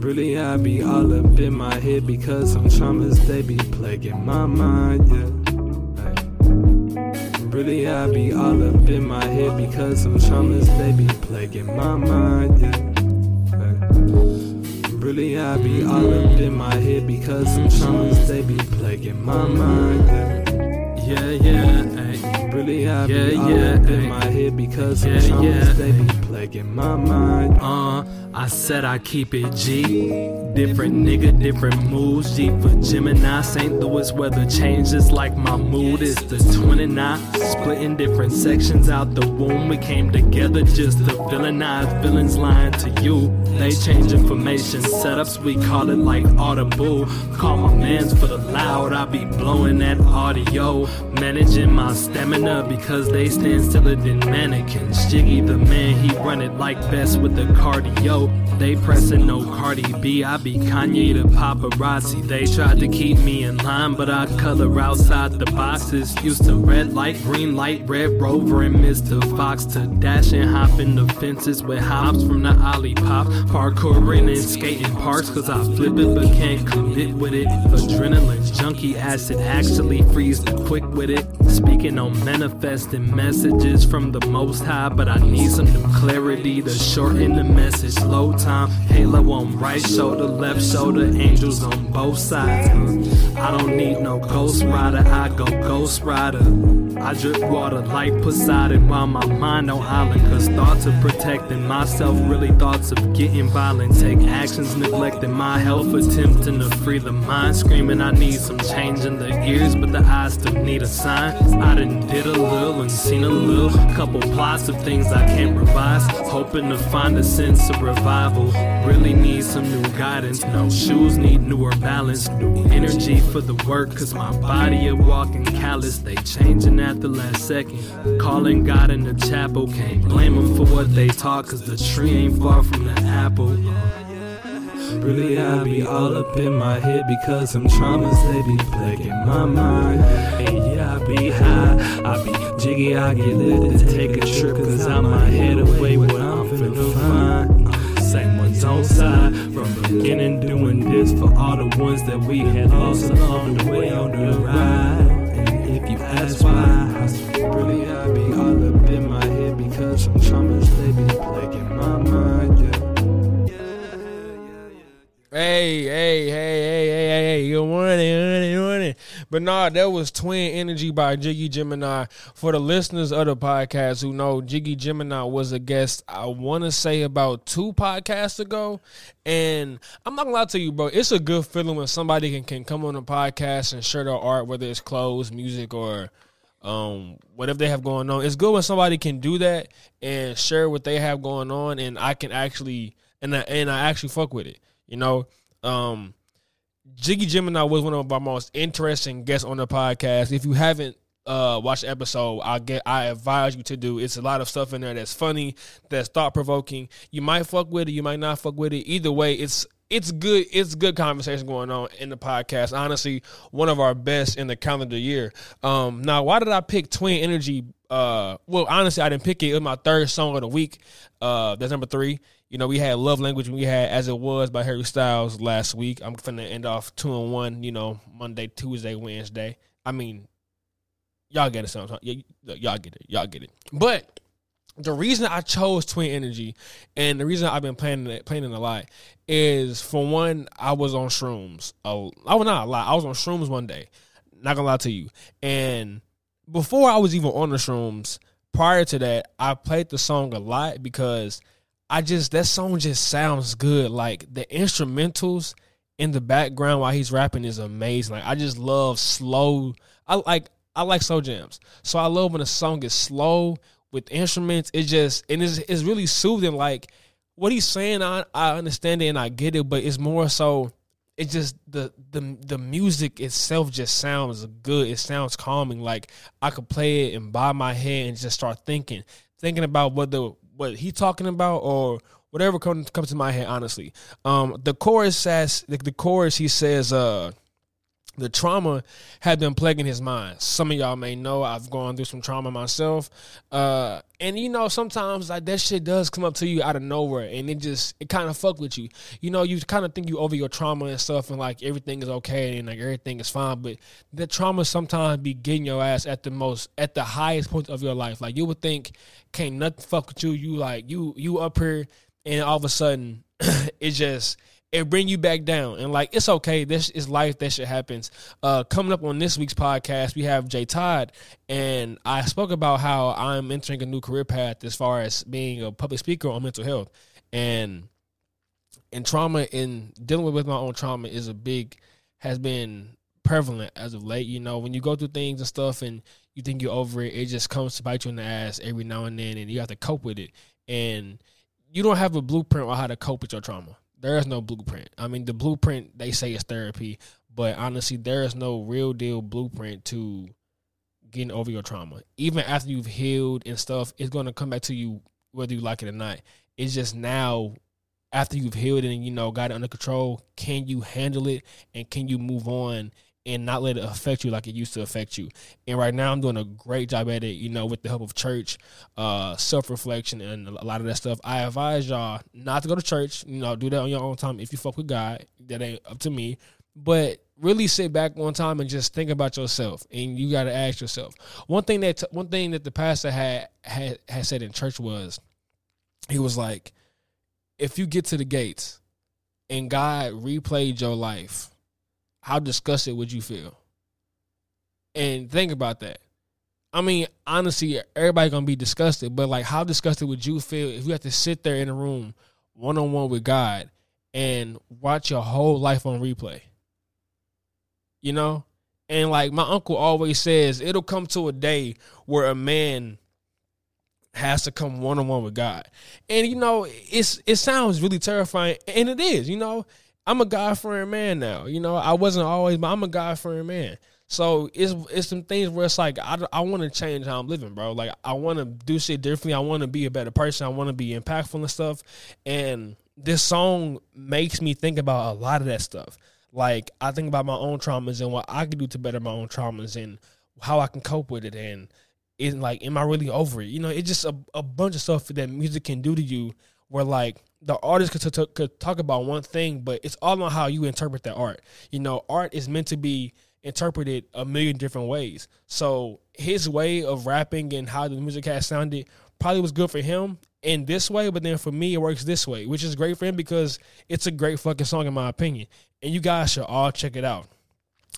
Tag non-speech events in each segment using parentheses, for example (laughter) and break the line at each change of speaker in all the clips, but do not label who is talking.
Really, I be all up in my head because some traumas they be plaguing my mind, yeah. Really, I be all up in my head because some traumas they be plaguing my mind, yeah. Really, I be all up in my head because some traumas they be plaguing my mind, yeah. Yeah, yeah, ay. Really, be
Yeah,
all
yeah,
up in
ay.
my head because
Yeah,
traumas
yeah,
they be plaguing my mind.
Uh, I said I keep it G. Different nigga, different moves. G for Gemini, St. Louis weather changes like my mood is the 29. Splitting different sections out the womb. We came together just to villainize villains lying to you. They change information setups, we call it like audible. Call my mans for the loud, I be blowing that audio. Managing my stamina because they stand stiller than mannequins. Jiggy the man, he run it like best with the cardio. They pressin' no Cardi B, I be Kanye the paparazzi. They tried to keep me in line, but I color outside the boxes. Used to red light, green light, red rover, and Mr. Fox to dash and hop in the fences with hops from the Ollie Pop. Parkouring and skating parks, cause I flip it but can't commit with it. Adrenaline, junkie acid, actually freeze quick with it. Speaking on manifesting messages from the most high, but I need some new clarity to shorten the message. Slow time, halo on right shoulder, left shoulder, angels on both sides. I don't need no ghost rider, I go ghost rider. I drip water like Poseidon while my mind on island. Cause thoughts of protecting myself, really thoughts of getting violent. Take actions, neglecting my health, attempting to free the mind. Screaming, I need some change in the ears, but the eyes still need a sign. I done did a little and seen a little. Couple plots of things I can't revise. Hoping to find a sense of revival. Really need some new guidance. No shoes need newer balance. New energy for the work, cause my body a walking callous. They changing at the last second. Calling God in the chapel. Can't blame them for what they talk, cause the tree ain't far from the apple.
Really, I be all up in my head because some traumas they be plaguing my mind. And yeah, I be high, I be jiggy, I get lit to take a trip cause I might head away what I'm finna find. Same ones on side from beginning, doing this for all the ones that we had lost along the way on the ride. And if you ask why, really, I be all up in my head because some traumas they be plaguing my mind. Yeah.
Hey, hey, hey, hey, hey, hey, hey, good morning. But nah, that was Twin Energy by Jiggy Gemini. For the listeners of the podcast who know, Jiggy Gemini was a guest, I want to say about two podcasts ago. And I'm not gonna lie to you, bro, it's a good feeling when somebody can, can come on a podcast and share their art, whether it's clothes, music, or um whatever they have going on. It's good when somebody can do that and share what they have going on and I can actually and I, and I actually fuck with it. You know, um, Jiggy Gemini was one of our most interesting guests on the podcast. If you haven't uh, watched the episode, I get I advise you to do. It's a lot of stuff in there that's funny, that's thought provoking. You might fuck with it, you might not fuck with it. Either way, it's it's good. It's good conversation going on in the podcast. Honestly, one of our best in the calendar year. Um, now, why did I pick Twin Energy? Uh, well, honestly, I didn't pick it. It was my third song of the week. Uh, that's number three. You know, we had Love Language and we had As It Was by Harry Styles last week. I'm finna end off two and one, you know, Monday, Tuesday, Wednesday. I mean, y'all get it sometimes. Y- Y'all get it. Y'all get it. But the reason I chose Twin Energy and the reason I've been playing it, playing a lot is for one, I was on shrooms. Oh, I was not a lot. I was on shrooms one day. Not gonna lie to you. And before I was even on the shrooms, prior to that, I played the song a lot because I just that song just sounds good. Like the instrumentals in the background while he's rapping is amazing. Like I just love slow. I like I like slow jams. So I love when a song is slow with instruments. It just and it's it's really soothing. Like what he's saying, I I understand it and I get it, but it's more so. It's just the the the music itself just sounds good. It sounds calming. Like I could play it and bob my head and just start thinking, thinking about what the what he talking about or whatever comes comes to my head. Honestly, um, the chorus says the, the chorus he says, uh, the trauma had been plaguing his mind. Some of y'all may know I've gone through some trauma myself. Uh, and you know, sometimes like that shit does come up to you out of nowhere and it just it kind of fuck with you. You know, you kind of think you over your trauma and stuff and like everything is okay and like everything is fine, but the trauma sometimes be getting your ass at the most at the highest point of your life. Like you would think can't nothing fuck with you. You like you you up here and all of a sudden (clears throat) it just it bring you back down. And like it's okay. This is life. That shit happens. Uh coming up on this week's podcast we have jay todd and i spoke about how i'm entering a new career path as far as being a public speaker on mental health. And and trauma in dealing with my own trauma is a big has been prevalent as of late. You know when you go through things and stuff and you think you're over it it just comes to bite you in the ass every now and then and you have to cope with it. And you don't have a blueprint on how to cope with your trauma there is no blueprint. I mean, the blueprint they say is therapy, but honestly, there is no real deal blueprint to getting over your trauma. Even after you've healed and stuff, it's going to come back to you whether you like it or not. It's just now after you've healed and you know got it under control, can you handle it and can you move on and not let it affect you like it used to affect you. And right now, I'm doing a great job at it. You know, with the help of church, uh, self reflection, and a lot of that stuff. I advise y'all not to go to church. You know, do that on your own time. If you fuck with God, that ain't up to me. But really sit back one time and just think about yourself. And you got to ask yourself. One thing that one thing that the pastor had had had said in church was, he was like, if you get to the gates and God replayed your life how disgusted would you feel? And think about that. I mean, honestly, everybody gonna be disgusted, but like, how disgusted would you feel if you have to sit there in a room one on one with God and watch your whole life on replay? You know, and like my uncle always says, it'll come to a day where a man has to come one on one with God, and you know, it's it sounds really terrifying, and it is. You know, I'm a God fearing man now. You know, I wasn't always, but I'm a God fearing man. So it's it's some things where it's like I, I want to change how I'm living, bro. Like I want to do shit differently. I want to be a better person. I want to be impactful and stuff. And this song makes me think about a lot of that stuff. Like I think about my own traumas and what I can do to better my own traumas and how I can cope with it. And is like, am I really over it? You know, it's just a, a bunch of stuff that music can do to you. Where like the artist could, t- could talk about one thing, but it's all on how you interpret that art. You know, art is meant to be interpreted a million different ways. So his way of rapping and how the music has sounded probably was good for him in this way, but then for me it works this way, which is great for him because it's a great fucking song in my opinion. And you guys should all check it out.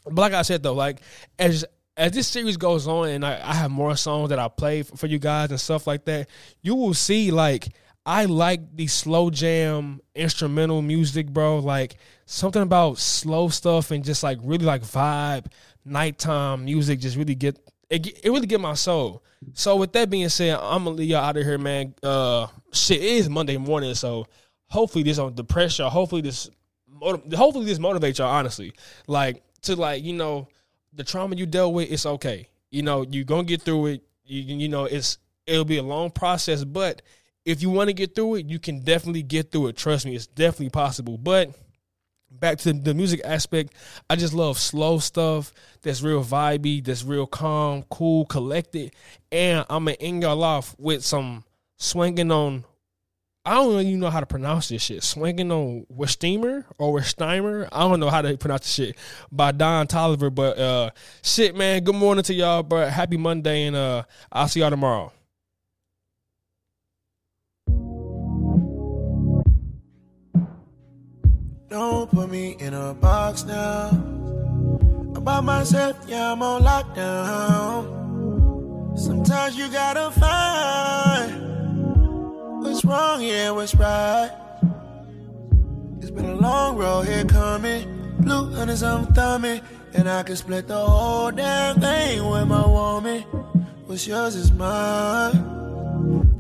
But like I said though, like as as this series goes on and I, I have more songs that I play for, for you guys and stuff like that, you will see like I like the slow jam instrumental music, bro. Like something about slow stuff and just like really like vibe, nighttime music just really get it, it really get my soul. So with that being said, I'm gonna leave y'all out of here, man. Uh, shit it is Monday morning, so hopefully this don't depress y'all. Hopefully this, hopefully this motivates y'all. Honestly, like to like you know the trauma you dealt with, it's okay. You know you gonna get through it. You you know it's it'll be a long process, but if you want to get through it, you can definitely get through it. Trust me, it's definitely possible. But back to the music aspect, I just love slow stuff that's real vibey, that's real calm, cool, collected. And I'm gonna end y'all off with some swinging on. I don't even know how to pronounce this shit. Swinging on Westheimer or Westheimer. I don't know how to pronounce the shit by Don Toliver. But uh shit, man. Good morning to y'all, bro. Happy Monday, and uh I'll see y'all tomorrow.
Don't put me in a box now. I'm by myself, yeah, I'm on lockdown. Sometimes you gotta find what's wrong, yeah, what's right. It's been a long road here coming. Blue hunters, I'm thumbing. And I can split the whole damn thing with my woman. What's yours is mine.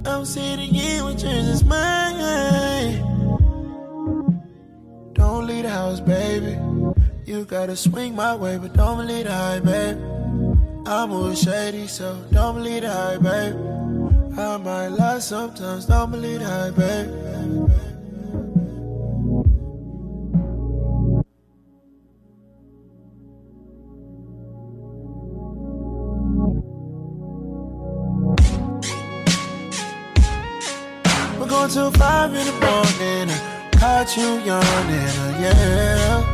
I'm sitting here with yours is mine. baby. You gotta swing my way, but don't believe the hype, babe. I'm all shady, so don't believe the hype, babe. I might lie sometimes, don't believe the hype, babe. a five in the morning. I you yawning, yeah.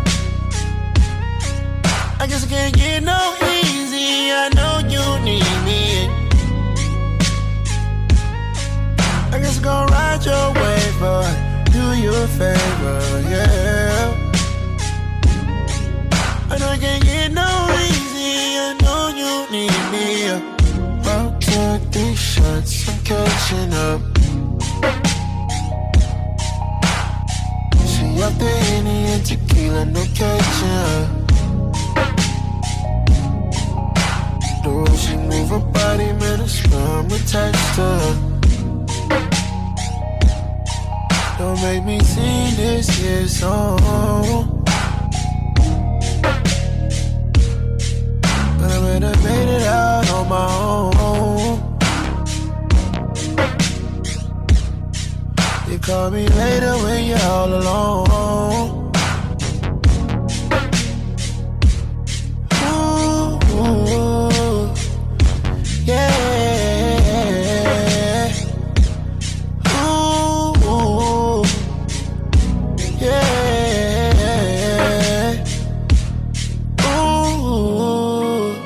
I guess I can't get no easy. I know you need me. I guess I'm gonna ride your wave, but do you a favor, yeah. I know I can't get no easy. I know you need me. About two, three shots, I'm catching up. Up the Henny and tequila, no catching. The way she move her body, man, I swear I'm attached to her. Don't make me sing this here oh. song. But I might have made it out call me later when you're all alone. Ooh, yeah. Ooh, yeah. Ooh.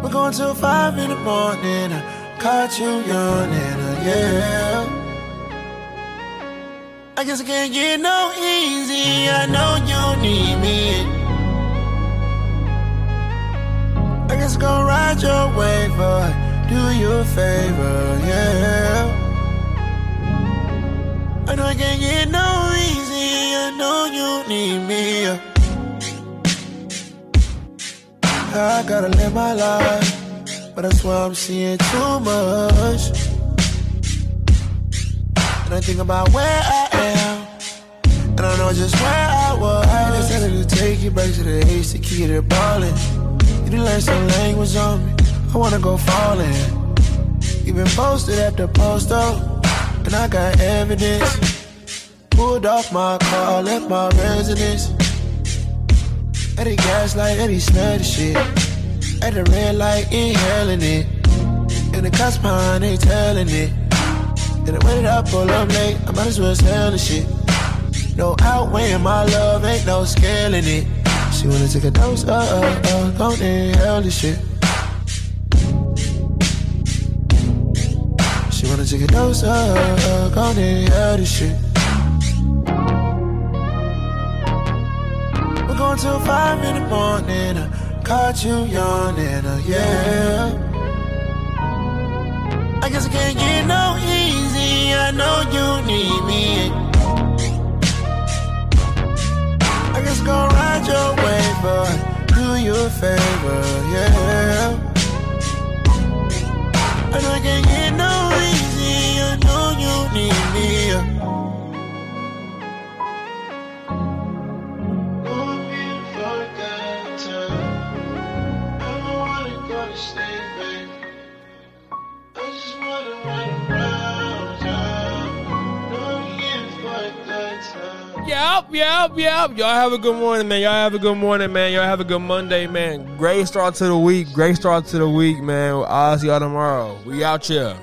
We're going till five in the morning. I caught you yawning, yeah. I guess I can't get no easy. I know you need me. I guess I'm gonna ride your wave, but do you a favor, yeah. I know I can't get no easy. I know you need me. I gotta live my life, but I swear I'm seeing too much. And I think about where I am, and I know just where I was. I decided to take you back to the Ace to key to ballin'. You done learn some language on me. I wanna go falling. You been posted at the post up, and I got evidence. Pulled off my car, left my residence. At the gas light, and he smell the shit. At the red light, inhaling it. And the cops behind, they telling it. And the way that I up late, I might as well sell the shit. No outweighing my love, ain't no scaling it. She wanna take a dose, uh, uh, uh, go inhale the shit. She wanna take a dose, uh, uh, go inhale the shit. We're going till five in the morning. I caught you yawning, uh, yeah. I guess I can't get no. I know you need me. I guess go ride your wave, but do you a favor, yeah. Know I can't get no easy. I know you need me.
Yep, yep. Y'all have a good morning, man. Y'all have a good morning, man. Y'all have a good Monday, man. Great start to the week. Great start to the week, man. I'll see y'all tomorrow. We out here.